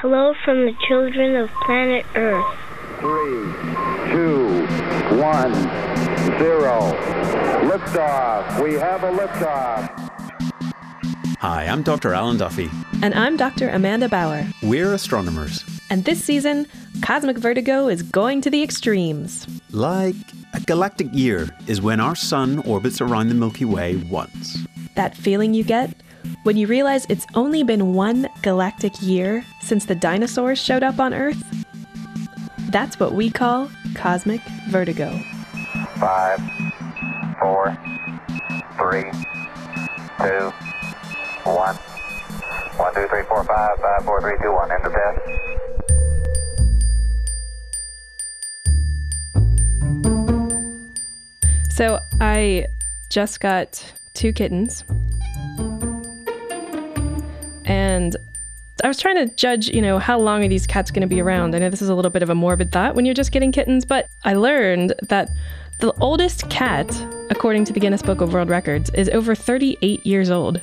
Hello from the children of planet Earth. Three, two, one, zero. Liftoff. We have a liftoff. Hi, I'm Dr. Alan Duffy. And I'm Dr. Amanda Bauer. We're astronomers. And this season, Cosmic Vertigo is going to the extremes. Like a galactic year is when our sun orbits around the Milky Way once. That feeling you get when you realize it's only been one galactic year since the dinosaurs showed up on Earth? That's what we call cosmic vertigo. Five, four, three, two, one. One, two, three, four, five, five, four, three, two, one. End of test. So I just got two kittens. And I was trying to judge, you know, how long are these cats going to be around? I know this is a little bit of a morbid thought when you're just getting kittens, but I learned that the oldest cat, according to the Guinness Book of World Records, is over 38 years old.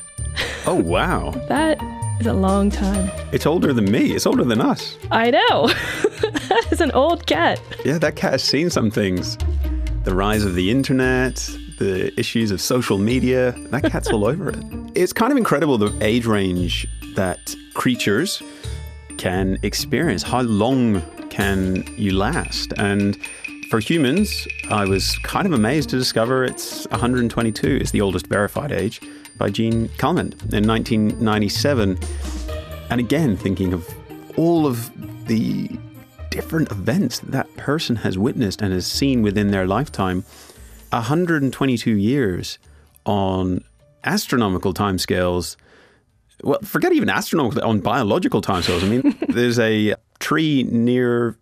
Oh, wow. that is a long time. It's older than me. It's older than us. I know. that is an old cat. Yeah, that cat has seen some things. The rise of the internet, the issues of social media, that cat's all over it. It's kind of incredible the age range that creatures can experience. How long can you last? And for humans, I was kind of amazed to discover it's 122 is the oldest verified age by Jeanne Calment in 1997. And again, thinking of all of the different events that, that person has witnessed and has seen within their lifetime, 122 years on astronomical timescales. Well, forget even astronomical, on biological timescales. I mean, there's a tree near.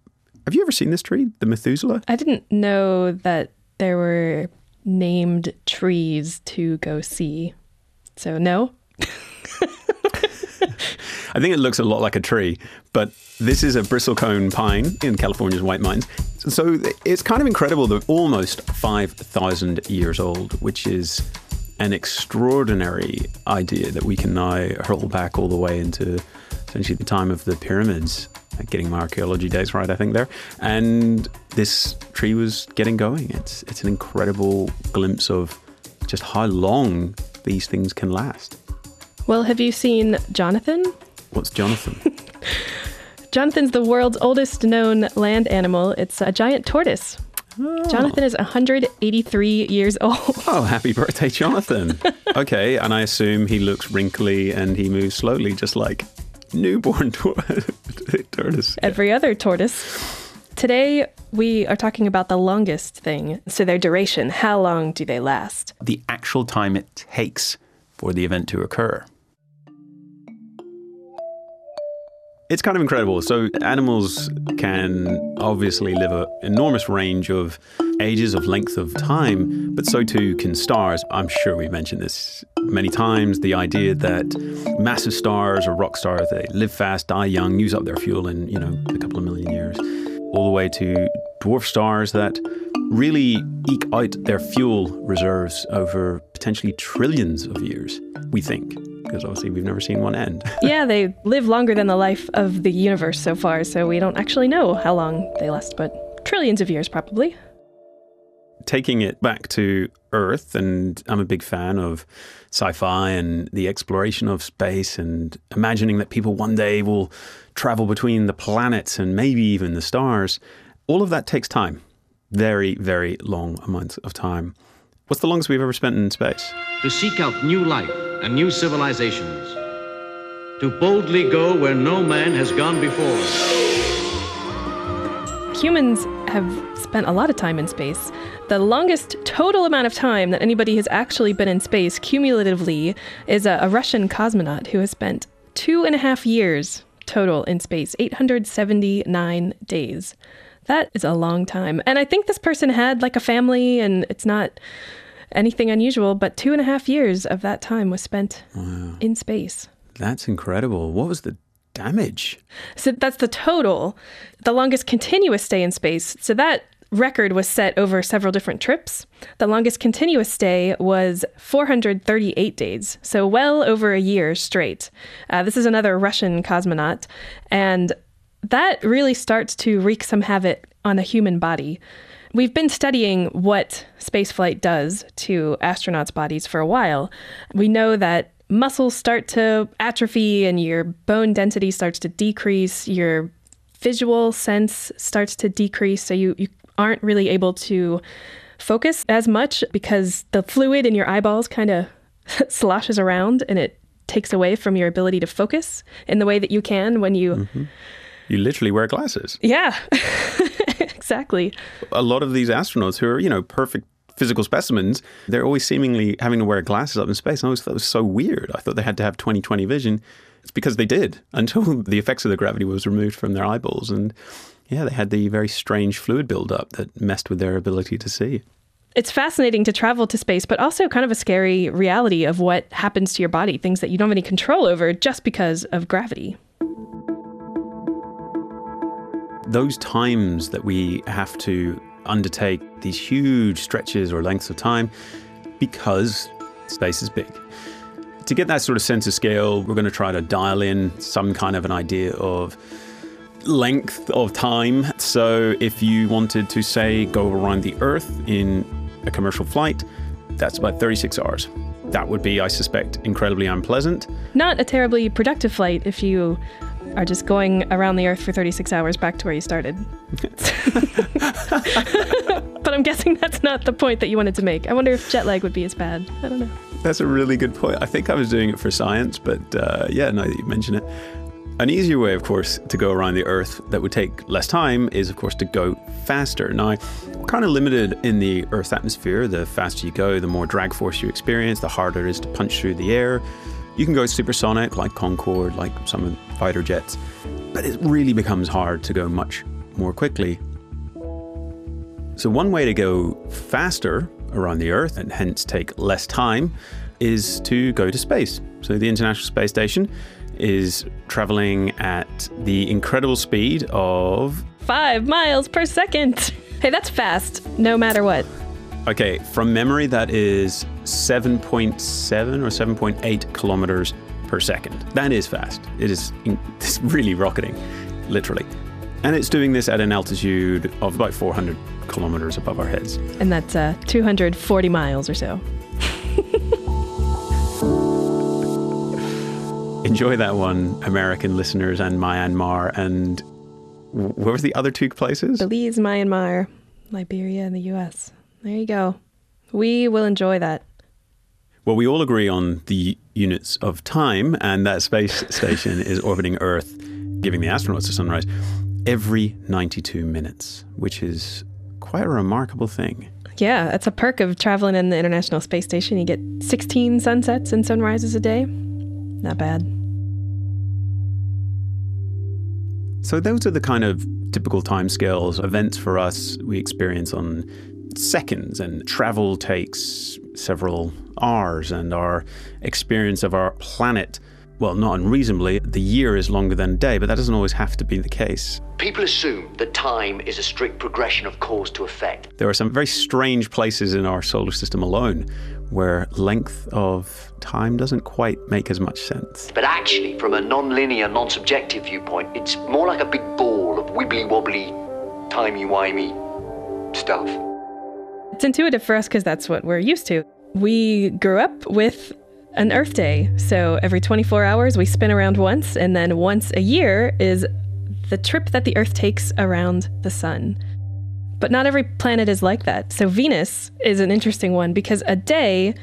Have you ever seen this tree, the Methuselah? I didn't know that there were named trees to go see. So, no. I think it looks a lot like a tree, but this is a bristlecone pine in California's White Mountains. So it's kind of incredible that almost 5,000 years old, which is an extraordinary idea that we can now hurl back all the way into essentially the time of the pyramids. Getting my archaeology days right, I think there. And this tree was getting going. It's it's an incredible glimpse of just how long these things can last. Well, have you seen Jonathan? What's Jonathan? Jonathan's the world's oldest known land animal. It's a giant tortoise. Oh. Jonathan is 183 years old. Oh, happy birthday, Jonathan. okay, and I assume he looks wrinkly and he moves slowly, just like newborn tortoise. Every other tortoise. Today, we are talking about the longest thing. So, their duration. How long do they last? The actual time it takes for the event to occur. It's kind of incredible. So animals can obviously live an enormous range of ages of length of time, but so too can stars. I'm sure we've mentioned this many times. The idea that massive stars or rock stars, they live fast, die young, use up their fuel in, you know, a couple of million years, all the way to dwarf stars that really eke out their fuel reserves over potentially trillions of years, we think because obviously we've never seen one end. yeah, they live longer than the life of the universe so far, so we don't actually know how long they last, but trillions of years probably. Taking it back to Earth, and I'm a big fan of sci fi and the exploration of space and imagining that people one day will travel between the planets and maybe even the stars. All of that takes time. Very, very long amounts of time. What's the longest we've ever spent in space? To seek out new life and new civilizations. To boldly go where no man has gone before. Humans have spent a lot of time in space. The longest total amount of time that anybody has actually been in space cumulatively is a, a Russian cosmonaut who has spent two and a half years total in space, 879 days. That is a long time. And I think this person had like a family, and it's not anything unusual, but two and a half years of that time was spent wow. in space. That's incredible. What was the damage? So that's the total, the longest continuous stay in space. So that record was set over several different trips. The longest continuous stay was 438 days, so well over a year straight. Uh, this is another Russian cosmonaut, and that really starts to wreak some havoc on the human body. We've been studying what spaceflight does to astronauts' bodies for a while. We know that muscles start to atrophy and your bone density starts to decrease, your visual sense starts to decrease, so you, you aren't really able to focus as much because the fluid in your eyeballs kind of sloshes around and it takes away from your ability to focus in the way that you can when you. Mm-hmm. You literally wear glasses. Yeah, exactly. A lot of these astronauts who are, you know, perfect physical specimens, they're always seemingly having to wear glasses up in space. I always thought it was so weird. I thought they had to have 20 20 vision. It's because they did until the effects of the gravity was removed from their eyeballs. And yeah, they had the very strange fluid buildup that messed with their ability to see. It's fascinating to travel to space, but also kind of a scary reality of what happens to your body, things that you don't have any control over just because of gravity. Those times that we have to undertake these huge stretches or lengths of time because space is big. To get that sort of sense of scale, we're going to try to dial in some kind of an idea of length of time. So if you wanted to say go around the Earth in a commercial flight, that's about 36 hours. That would be, I suspect, incredibly unpleasant. Not a terribly productive flight if you are just going around the Earth for 36 hours back to where you started. but I'm guessing that's not the point that you wanted to make. I wonder if jet lag would be as bad. I don't know. That's a really good point. I think I was doing it for science, but uh, yeah, now that you mention it. An easier way, of course, to go around the Earth that would take less time is, of course, to go faster. Now, we're kind of limited in the Earth's atmosphere. The faster you go, the more drag force you experience, the harder it is to punch through the air. You can go supersonic, like Concorde, like some of the fighter jets, but it really becomes hard to go much more quickly. So, one way to go faster around the Earth and hence take less time is to go to space. So, the International Space Station is traveling at the incredible speed of. Five miles per second. Hey, that's fast, no matter what. Okay, from memory, that is 7.7 or 7.8 kilometers per second. That is fast. It is it's really rocketing, literally. And it's doing this at an altitude of about 400 kilometers above our heads. And that's uh, 240 miles or so. Enjoy that one, American listeners and Myanmar. And where was the other two places? Belize, Myanmar, Liberia, and the US. There you go. We will enjoy that. Well, we all agree on the units of time, and that space station is orbiting Earth, giving the astronauts a sunrise every 92 minutes, which is quite a remarkable thing. Yeah, that's a perk of traveling in the International Space Station. You get 16 sunsets and sunrises a day. Not bad. So, those are the kind of typical timescales, events for us we experience on seconds, and travel takes several hours, and our experience of our planet, well, not unreasonably, the year is longer than a day, but that doesn't always have to be the case. People assume that time is a strict progression of cause to effect. There are some very strange places in our solar system alone where length of time doesn't quite make as much sense. But actually, from a non linear, non subjective viewpoint, it's more like a big ball of wibbly wobbly, timey wimey stuff. It's intuitive for us because that's what we're used to. We grew up with an Earth Day. So every 24 hours, we spin around once, and then once a year is the trip that the Earth takes around the sun. But not every planet is like that. So Venus is an interesting one because a day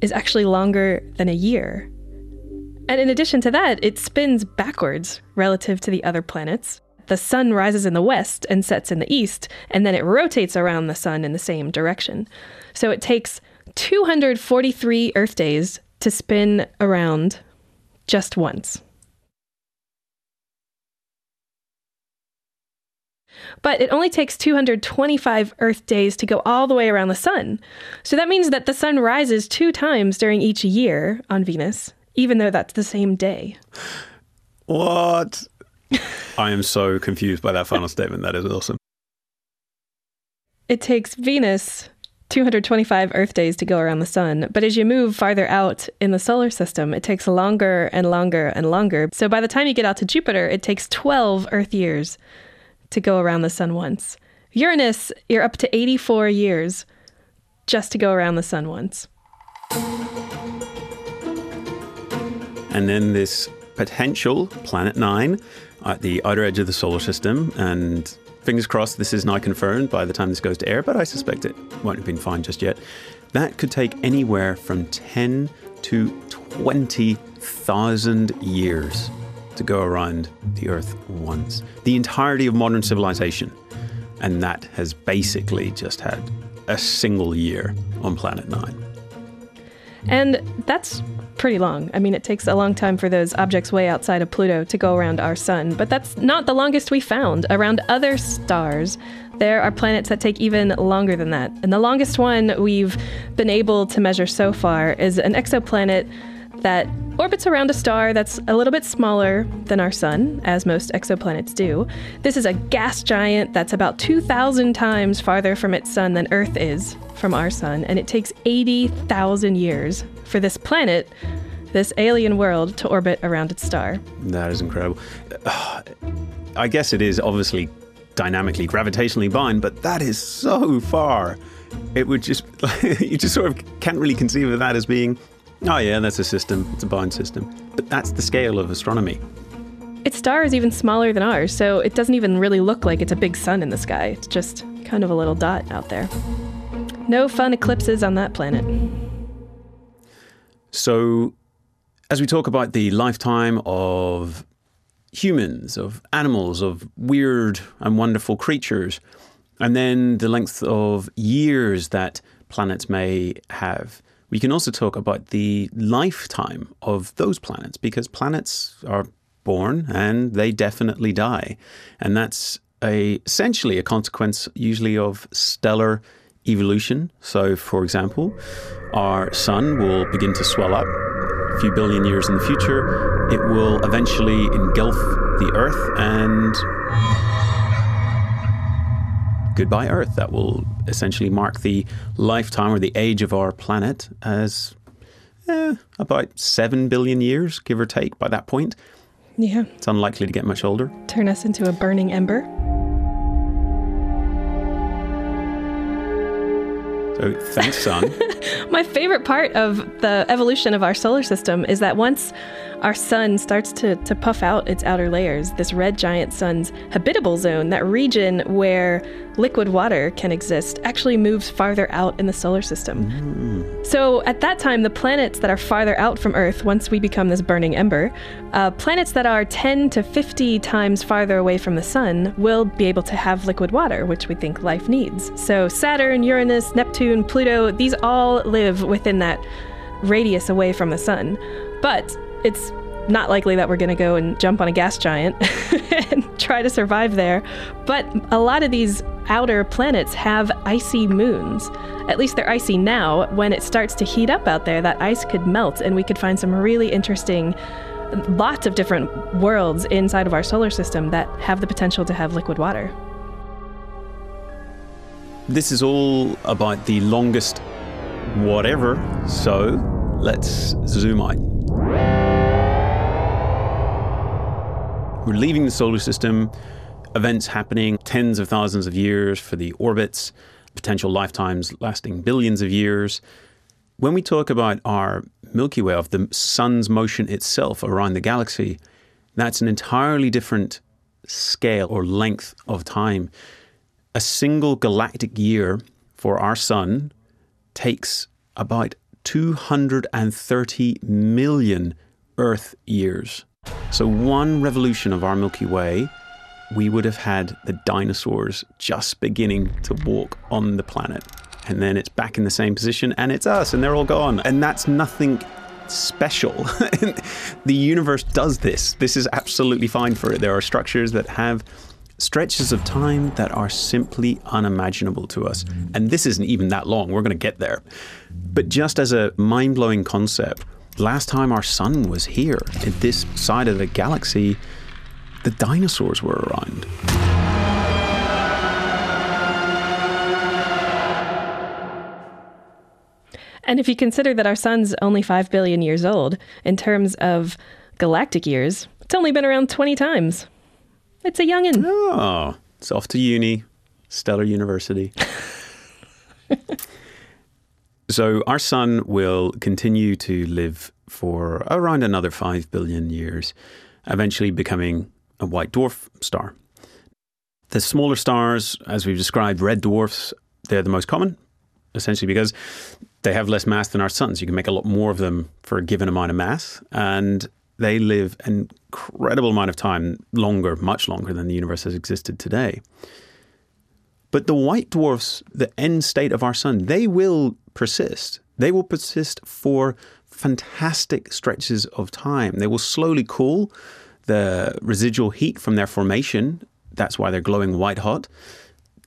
is actually longer than a year. And in addition to that, it spins backwards relative to the other planets. The sun rises in the west and sets in the east, and then it rotates around the sun in the same direction. So it takes 243 Earth days to spin around just once. But it only takes 225 Earth days to go all the way around the sun. So that means that the sun rises two times during each year on Venus, even though that's the same day. What? I am so confused by that final statement. That is awesome. it takes Venus 225 Earth days to go around the sun. But as you move farther out in the solar system, it takes longer and longer and longer. So by the time you get out to Jupiter, it takes 12 Earth years to go around the sun once. Uranus, you're up to 84 years just to go around the sun once. And then this potential planet nine at the outer edge of the solar system. And fingers crossed, this is now confirmed by the time this goes to air, but I suspect it won't have been fine just yet. That could take anywhere from 10 to 20,000 years to go around the Earth once. The entirety of modern civilization. And that has basically just had a single year on Planet Nine. And that's pretty long. I mean, it takes a long time for those objects way outside of Pluto to go around our sun, but that's not the longest we found. Around other stars, there are planets that take even longer than that. And the longest one we've been able to measure so far is an exoplanet that orbits around a star that's a little bit smaller than our sun, as most exoplanets do. This is a gas giant that's about 2,000 times farther from its sun than Earth is from our sun, and it takes 80,000 years for this planet, this alien world, to orbit around its star. That is incredible. I guess it is obviously dynamically gravitationally bound, but that is so far. It would just, you just sort of can't really conceive of that as being, oh yeah, that's a system, it's a bound system. But that's the scale of astronomy. Its star is even smaller than ours, so it doesn't even really look like it's a big sun in the sky. It's just kind of a little dot out there. No fun eclipses on that planet. So, as we talk about the lifetime of humans, of animals, of weird and wonderful creatures, and then the length of years that planets may have, we can also talk about the lifetime of those planets because planets are born and they definitely die. And that's a, essentially a consequence, usually, of stellar evolution. So, for example, our sun will begin to swell up a few billion years in the future. It will eventually engulf the Earth and goodbye Earth. That will essentially mark the lifetime or the age of our planet as eh, about 7 billion years, give or take, by that point. Yeah. It's unlikely to get much older. Turn us into a burning ember. So thanks, Sun. My favorite part of the evolution of our solar system is that once our sun starts to, to puff out its outer layers, this red giant sun's habitable zone, that region where liquid water can exist, actually moves farther out in the solar system. Mm. So at that time, the planets that are farther out from Earth, once we become this burning ember, uh, planets that are 10 to 50 times farther away from the sun will be able to have liquid water, which we think life needs. So Saturn, Uranus, Neptune, Pluto, these all live within that radius away from the sun. But it's not likely that we're going to go and jump on a gas giant and try to survive there. But a lot of these outer planets have icy moons. At least they're icy now. When it starts to heat up out there, that ice could melt and we could find some really interesting lots of different worlds inside of our solar system that have the potential to have liquid water. This is all about the longest whatever, so let's zoom out. We're leaving the solar system, events happening tens of thousands of years for the orbits, potential lifetimes lasting billions of years. When we talk about our Milky Way, of the sun's motion itself around the galaxy, that's an entirely different scale or length of time. A single galactic year for our sun takes about 230 million Earth years. So, one revolution of our Milky Way, we would have had the dinosaurs just beginning to walk on the planet. And then it's back in the same position, and it's us, and they're all gone. And that's nothing special. the universe does this. This is absolutely fine for it. There are structures that have stretches of time that are simply unimaginable to us. And this isn't even that long. We're going to get there. But just as a mind blowing concept, Last time our sun was here, at this side of the galaxy, the dinosaurs were around. And if you consider that our sun's only 5 billion years old, in terms of galactic years, it's only been around 20 times. It's a youngin. Oh, it's off to uni, stellar university. so our sun will continue to live for around another 5 billion years, eventually becoming a white dwarf star. The smaller stars, as we've described, red dwarfs, they're the most common, essentially because they have less mass than our suns. You can make a lot more of them for a given amount of mass, and they live an incredible amount of time, longer, much longer than the universe has existed today. But the white dwarfs, the end state of our sun, they will persist. They will persist for fantastic stretches of time. They will slowly cool. The residual heat from their formation, that's why they're glowing white hot,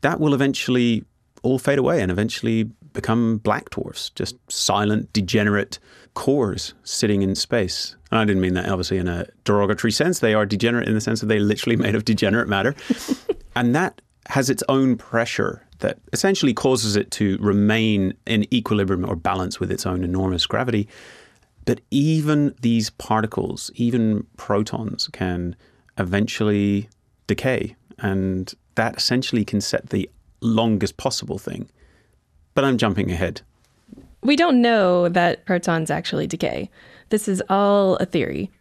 that will eventually all fade away and eventually become black dwarfs, just silent, degenerate cores sitting in space. And I didn't mean that obviously in a derogatory sense. They are degenerate in the sense that they're literally made of degenerate matter. and that has its own pressure that essentially causes it to remain in equilibrium or balance with its own enormous gravity. But even these particles, even protons, can eventually decay. And that essentially can set the longest possible thing. But I'm jumping ahead. We don't know that protons actually decay. This is all a theory.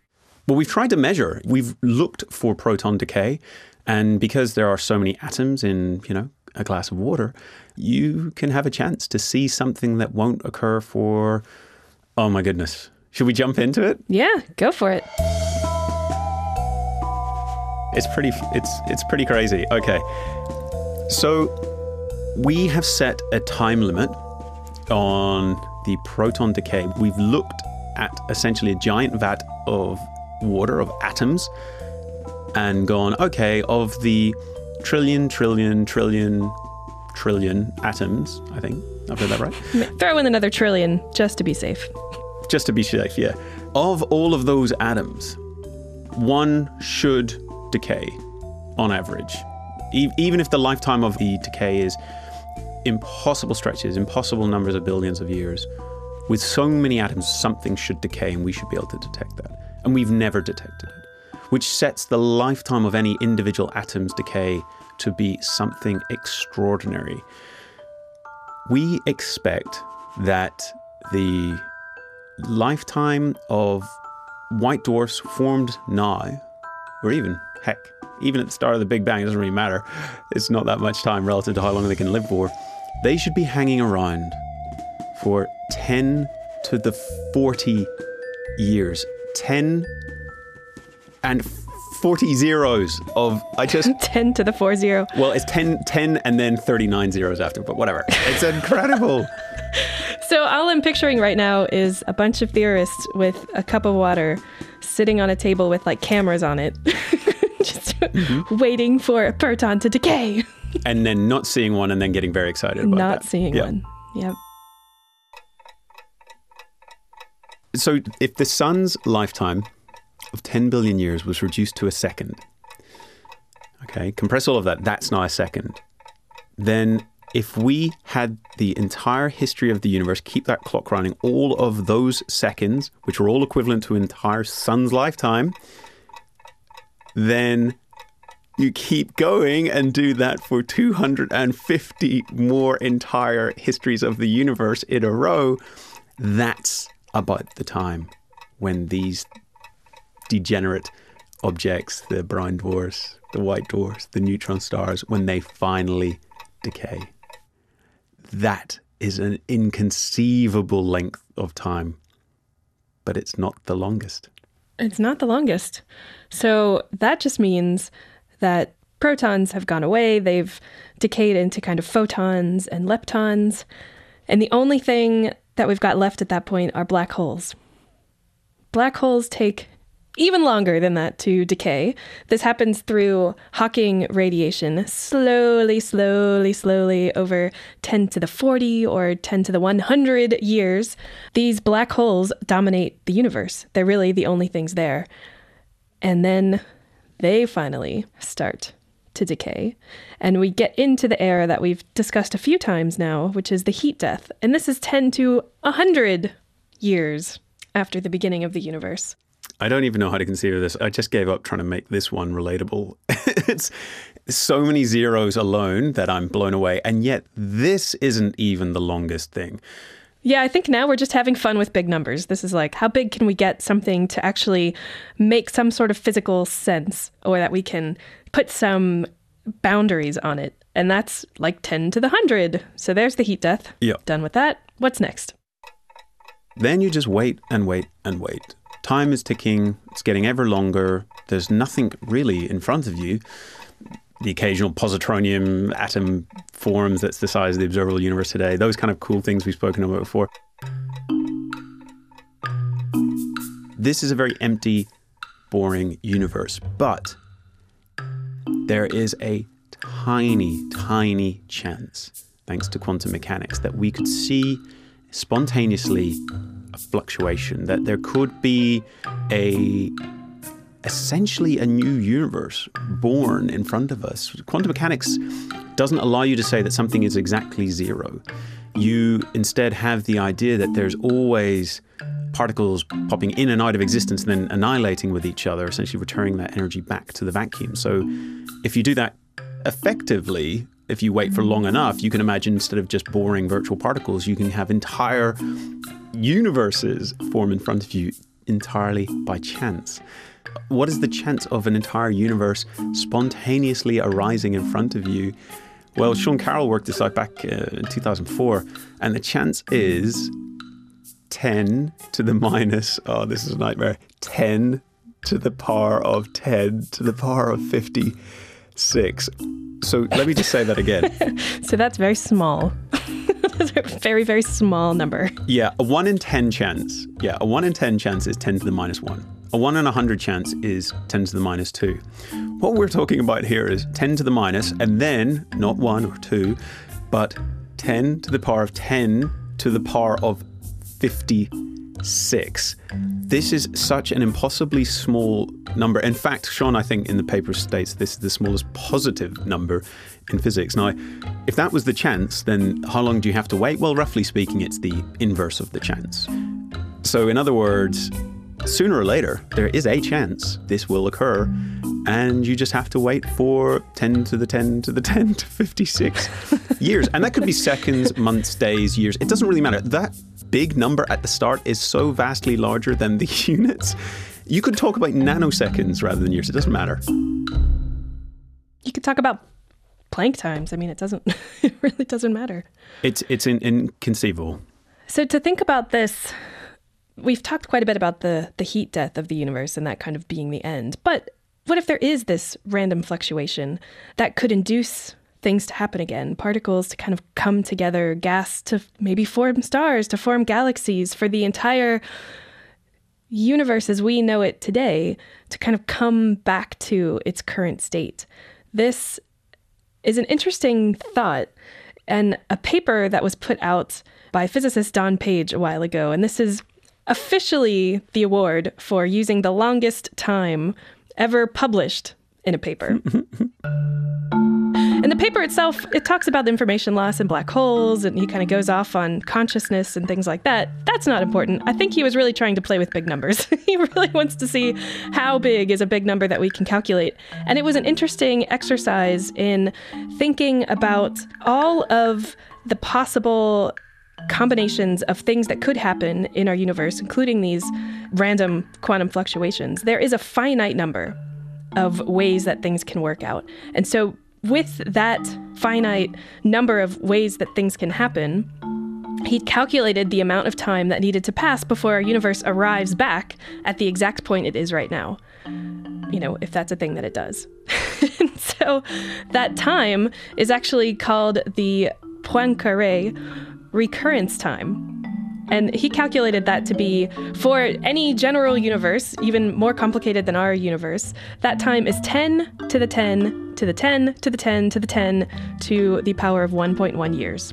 Well, we've tried to measure. We've looked for proton decay, and because there are so many atoms in, you know, a glass of water, you can have a chance to see something that won't occur for oh my goodness. Should we jump into it? Yeah, go for it. It's pretty it's it's pretty crazy. Okay. So we have set a time limit on the proton decay. We've looked at essentially a giant vat of water, of atoms, and gone, okay, of the trillion, trillion, trillion, trillion atoms, I think. I've heard that right? Throw in another trillion just to be safe. Just to be safe, yeah. Of all of those atoms, one should decay on average. E- even if the lifetime of the decay is impossible stretches, impossible numbers of billions of years, with so many atoms, something should decay and we should be able to detect that. And we've never detected it, which sets the lifetime of any individual atom's decay to be something extraordinary. We expect that the lifetime of white dwarfs formed now, or even, heck, even at the start of the Big Bang, it doesn't really matter. It's not that much time relative to how long they can live for. They should be hanging around for 10 to the 40 years. 10 and 40 zeros of, I just, 10 to the 4 0. well, it's 10, 10 and then 39 zeros after, but whatever. It's incredible. So, all I'm picturing right now is a bunch of theorists with a cup of water sitting on a table with like cameras on it, just mm-hmm. waiting for a proton to decay, and then not seeing one and then getting very excited about not that. seeing Yeah. one. Yep. So, if the sun's lifetime of 10 billion years was reduced to a second, okay, compress all of that, that's now a second. Then, if we had the entire history of the universe, keep that clock running, all of those seconds, which are all equivalent to an entire sun's lifetime, then you keep going and do that for 250 more entire histories of the universe in a row. That's about the time when these degenerate objects, the brown dwarfs, the white dwarfs, the neutron stars, when they finally decay. That is an inconceivable length of time, but it's not the longest. It's not the longest. So that just means that protons have gone away. They've decayed into kind of photons and leptons. And the only thing that we've got left at that point are black holes. Black holes take even longer than that to decay. This happens through Hawking radiation, slowly, slowly, slowly over 10 to the 40 or 10 to the 100 years. These black holes dominate the universe. They're really the only things there. And then they finally start to decay. And we get into the era that we've discussed a few times now, which is the heat death. And this is 10 to 100 years after the beginning of the universe. I don't even know how to conceive of this. I just gave up trying to make this one relatable. it's so many zeros alone that I'm blown away. And yet, this isn't even the longest thing. Yeah, I think now we're just having fun with big numbers. This is like, how big can we get something to actually make some sort of physical sense or that we can put some boundaries on it? And that's like 10 to the 100. So there's the heat death. Yeah. Done with that. What's next? Then you just wait and wait and wait. Time is ticking, it's getting ever longer. There's nothing really in front of you. The occasional positronium atom forms that's the size of the observable universe today, those kind of cool things we've spoken about before. This is a very empty, boring universe, but there is a tiny, tiny chance, thanks to quantum mechanics, that we could see spontaneously a fluctuation, that there could be a essentially a new universe born in front of us. Quantum mechanics doesn't allow you to say that something is exactly zero. You instead have the idea that there's always particles popping in and out of existence and then annihilating with each other, essentially returning that energy back to the vacuum. So if you do that effectively, if you wait for long enough, you can imagine instead of just boring virtual particles, you can have entire universes form in front of you entirely by chance. What is the chance of an entire universe spontaneously arising in front of you? Well, Sean Carroll worked this out back uh, in 2004, and the chance is 10 to the minus, oh, this is a nightmare, 10 to the power of 10 to the power of 56. So let me just say that again. So that's very small. very, very small number. Yeah, a 1 in 10 chance. Yeah, a 1 in 10 chance is 10 to the minus 1. A 1 in 100 chance is 10 to the minus 2. What we're talking about here is 10 to the minus, and then not 1 or 2, but 10 to the power of 10 to the power of 56. This is such an impossibly small number. In fact, Sean, I think in the paper states this is the smallest positive number in physics. Now, if that was the chance, then how long do you have to wait? Well, roughly speaking, it's the inverse of the chance. So, in other words, sooner or later, there is a chance this will occur, and you just have to wait for 10 to the 10 to the 10 to 56 years. And that could be seconds, months, days, years. It doesn't really matter. That big number at the start is so vastly larger than the units. You could talk about nanoseconds rather than years. It doesn't matter. You could talk about Planck times. I mean, it doesn't, it really doesn't matter. It's, it's in, inconceivable. So to think about this, we've talked quite a bit about the the heat death of the universe and that kind of being the end. But what if there is this random fluctuation that could induce things to happen again, particles to kind of come together, gas to maybe form stars, to form galaxies for the entire universe as we know it today to kind of come back to its current state. This is an interesting thought and a paper that was put out by physicist Don Page a while ago. And this is officially the award for using the longest time ever published in a paper. and the paper itself, it talks about the information loss and black holes, and he kind of goes off on consciousness and things like that. That's not important. I think he was really trying to play with big numbers. he really wants to see how big is a big number that we can calculate. And it was an interesting exercise in thinking about all of the possible combinations of things that could happen in our universe, including these random quantum fluctuations, there is a finite number of ways that things can work out. And so, with that finite number of ways that things can happen, he calculated the amount of time that needed to pass before our universe arrives back at the exact point it is right now. You know, if that's a thing that it does. so, that time is actually called the Poincaré recurrence time. And he calculated that to be for any general universe, even more complicated than our universe, that time is 10 to the 10 to the 10 to the 10 to the 10 to the power of 1.1 years.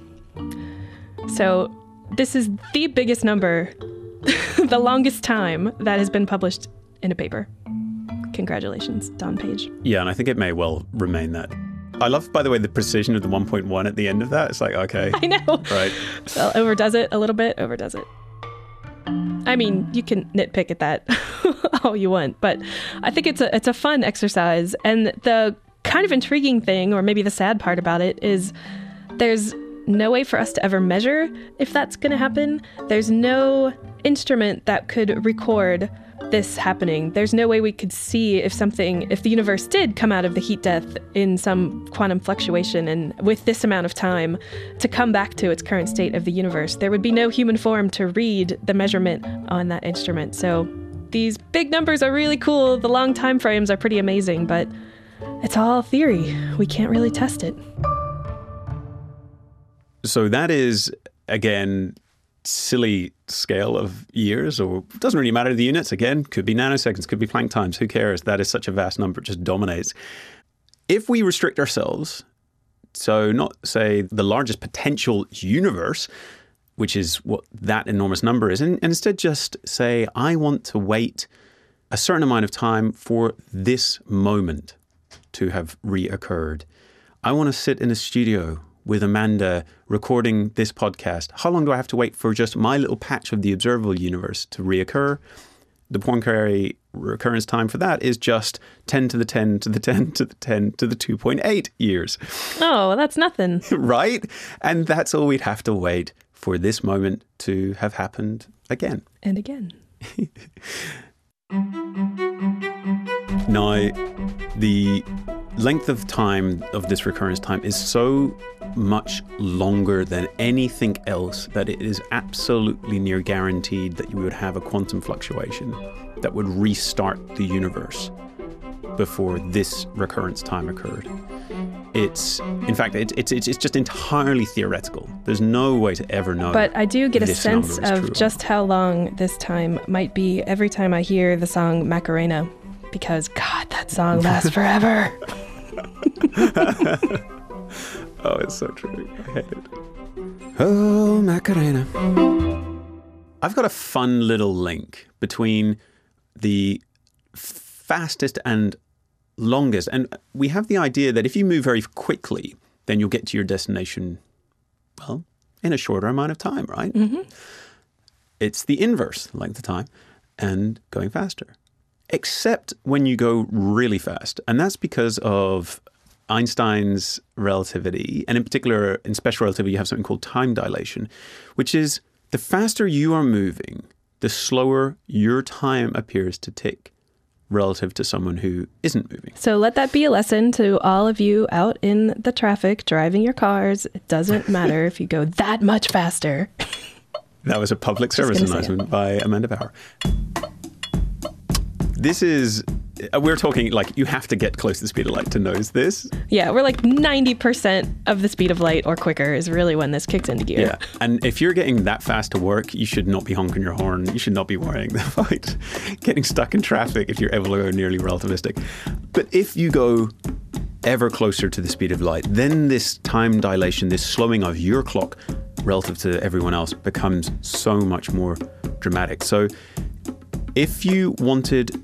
So this is the biggest number, the longest time that has been published in a paper. Congratulations, Don Page. Yeah, and I think it may well remain that. I love, by the way, the precision of the 1.1 at the end of that. It's like, okay, I know. right. Well, overdoes it a little bit, overdoes it. I mean, you can nitpick at that all you want, but I think it's a it's a fun exercise. And the kind of intriguing thing, or maybe the sad part about it, is there's no way for us to ever measure if that's going to happen. There's no instrument that could record this happening. There's no way we could see if something, if the universe did come out of the heat death in some quantum fluctuation and with this amount of time to come back to its current state of the universe. There would be no human form to read the measurement on that instrument. So these big numbers are really cool. The long time frames are pretty amazing, but it's all theory. We can't really test it. So that is, again, silly scale of years, or doesn't really matter the units. Again, could be nanoseconds, could be Planck times. Who cares? That is such a vast number; it just dominates. If we restrict ourselves, so not say the largest potential universe, which is what that enormous number is, and, and instead just say, I want to wait a certain amount of time for this moment to have reoccurred. I want to sit in a studio with Amanda recording this podcast. How long do I have to wait for just my little patch of the observable universe to reoccur? The Poincare recurrence time for that is just 10 to the 10 to the 10 to the 10 to the 2.8 years, Oh, that's nothing. right? And that's all we'd have to wait for this moment to have happened again. And again. Now, the length of time of this recurrence time is so much longer than anything else that it is absolutely near guaranteed that you would have a quantum fluctuation that would restart the universe before this recurrence time occurred. It's, in fact, it, it's, it's, it's just entirely theoretical. There's no way to ever know. But I do get a sense number is true or of just how long this time might be every time I hear the song Macarena. Because, God, that song lasts forever. Oh, it's so true. I hate it. Oh, Macarena. I've got a fun little link between the fastest and longest. And we have the idea that if you move very quickly, then you'll get to your destination, well, in a shorter amount of time, right? Mm-hmm. It's the inverse length of time and going faster. Except when you go really fast. And that's because of Einstein's relativity. And in particular, in special relativity, you have something called time dilation, which is the faster you are moving, the slower your time appears to tick relative to someone who isn't moving. so let that be a lesson to all of you out in the traffic driving your cars. It doesn't matter if you go that much faster. That was a public service announcement by Amanda Bauer. This is, Uh, we're talking like you have to get close to the speed of light to notice this. Yeah, we're like 90% of the speed of light or quicker is really when this kicks into gear. Yeah. And if you're getting that fast to work, you should not be honking your horn. You should not be worrying about getting stuck in traffic if you're go nearly relativistic. But if you go ever closer to the speed of light, then this time dilation, this slowing of your clock relative to everyone else becomes so much more dramatic. So if you wanted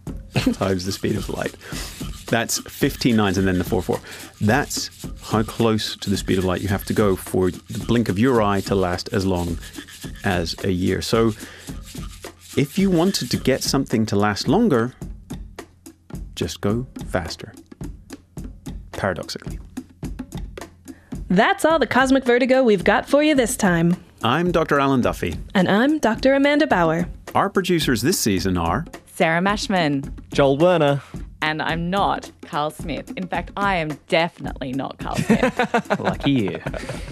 times the speed of light. That's 15 nines and then the 4 4. That's how close to the speed of light you have to go for the blink of your eye to last as long as a year. So if you wanted to get something to last longer, just go faster. Paradoxically. That's all the cosmic vertigo we've got for you this time. I'm Dr. Alan Duffy. And I'm Dr. Amanda Bauer. Our producers this season are Sarah Mashman. Joel Werner. And I'm not Carl Smith. In fact, I am definitely not Carl Smith. Lucky you.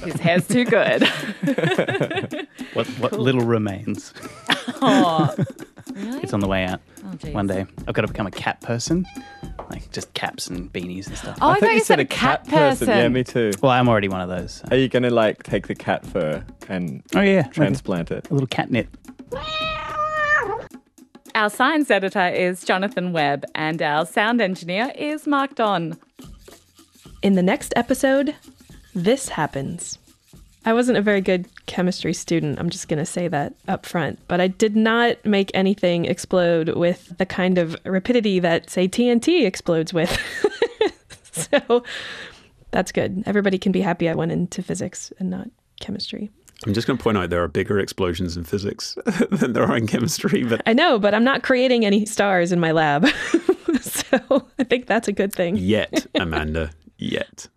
His hair's too good. What, what little remains? oh, really? It's on the way out oh geez. one day. I've got to become a cat person. like just caps and beanies and stuff. Oh, I, thought you said a cat, person. Yeah, me too. Well, I'm already one of those. so- Are you gonna like take the cat fur and Oh yeah, like transplant it? a little catnip. Our science editor is Jonathan Webb, and our sound engineer is Mark Don. In the next episode, this happens. I wasn't a very good chemistry student, I'm just going to say that up front, but I did not make anything explode with the kind of rapidity that, say, TNT explodes with. so that's good. Everybody can be happy I went into physics and not chemistry. I'm just going to point out there are bigger explosions in physics than there are in chemistry, but I know, but I'm not creating any stars in my lab. so I think that's a good thing. yet, Amanda, yet.